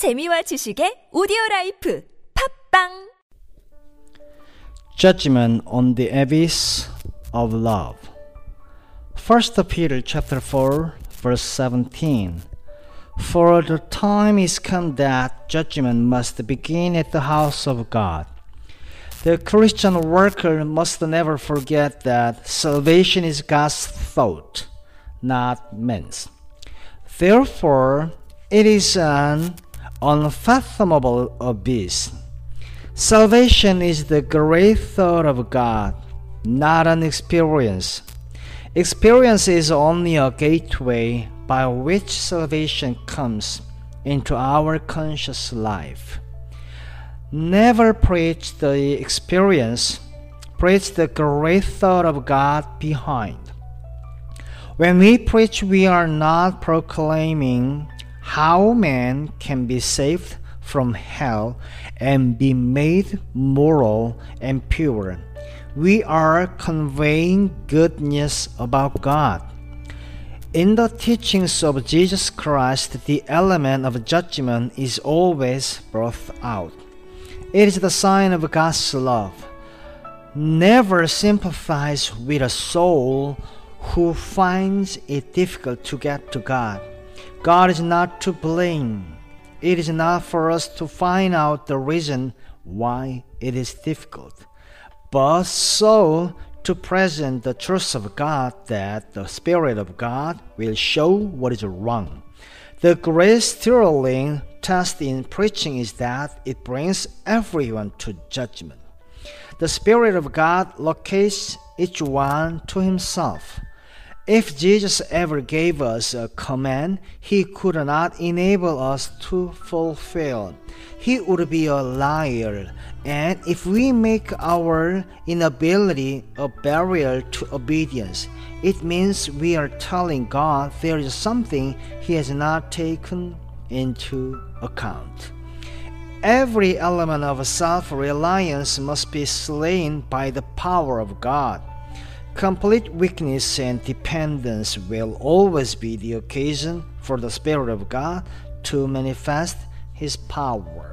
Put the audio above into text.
재미와 지식의 오디오 라이프 팝빵 Judgment on the abyss of love. 1 Peter chapter 4 verse 17. For the time is come that judgment must begin at the house of God. The Christian worker must never forget that salvation is God's thought, not man's. Therefore, it is an unfathomable abyss. Salvation is the great thought of God, not an experience. Experience is only a gateway by which salvation comes into our conscious life. Never preach the experience, preach the great thought of God behind. When we preach, we are not proclaiming how man can be saved from hell and be made moral and pure. We are conveying good news about God. In the teachings of Jesus Christ, the element of judgment is always brought out. It is the sign of God's love. Never sympathize with a soul who finds it difficult to get to God. God is not to blame. It is not for us to find out the reason why it is difficult, but so to present the truth of God that the Spirit of God will show what is wrong. The great sterling test in preaching is that it brings everyone to judgment. The Spirit of God locates each one to Himself. If Jesus ever gave us a command he could not enable us to fulfill, he would be a liar. And if we make our inability a barrier to obedience, it means we are telling God there is something he has not taken into account. Every element of self reliance must be slain by the power of God. Complete weakness and dependence will always be the occasion for the Spirit of God to manifest His power.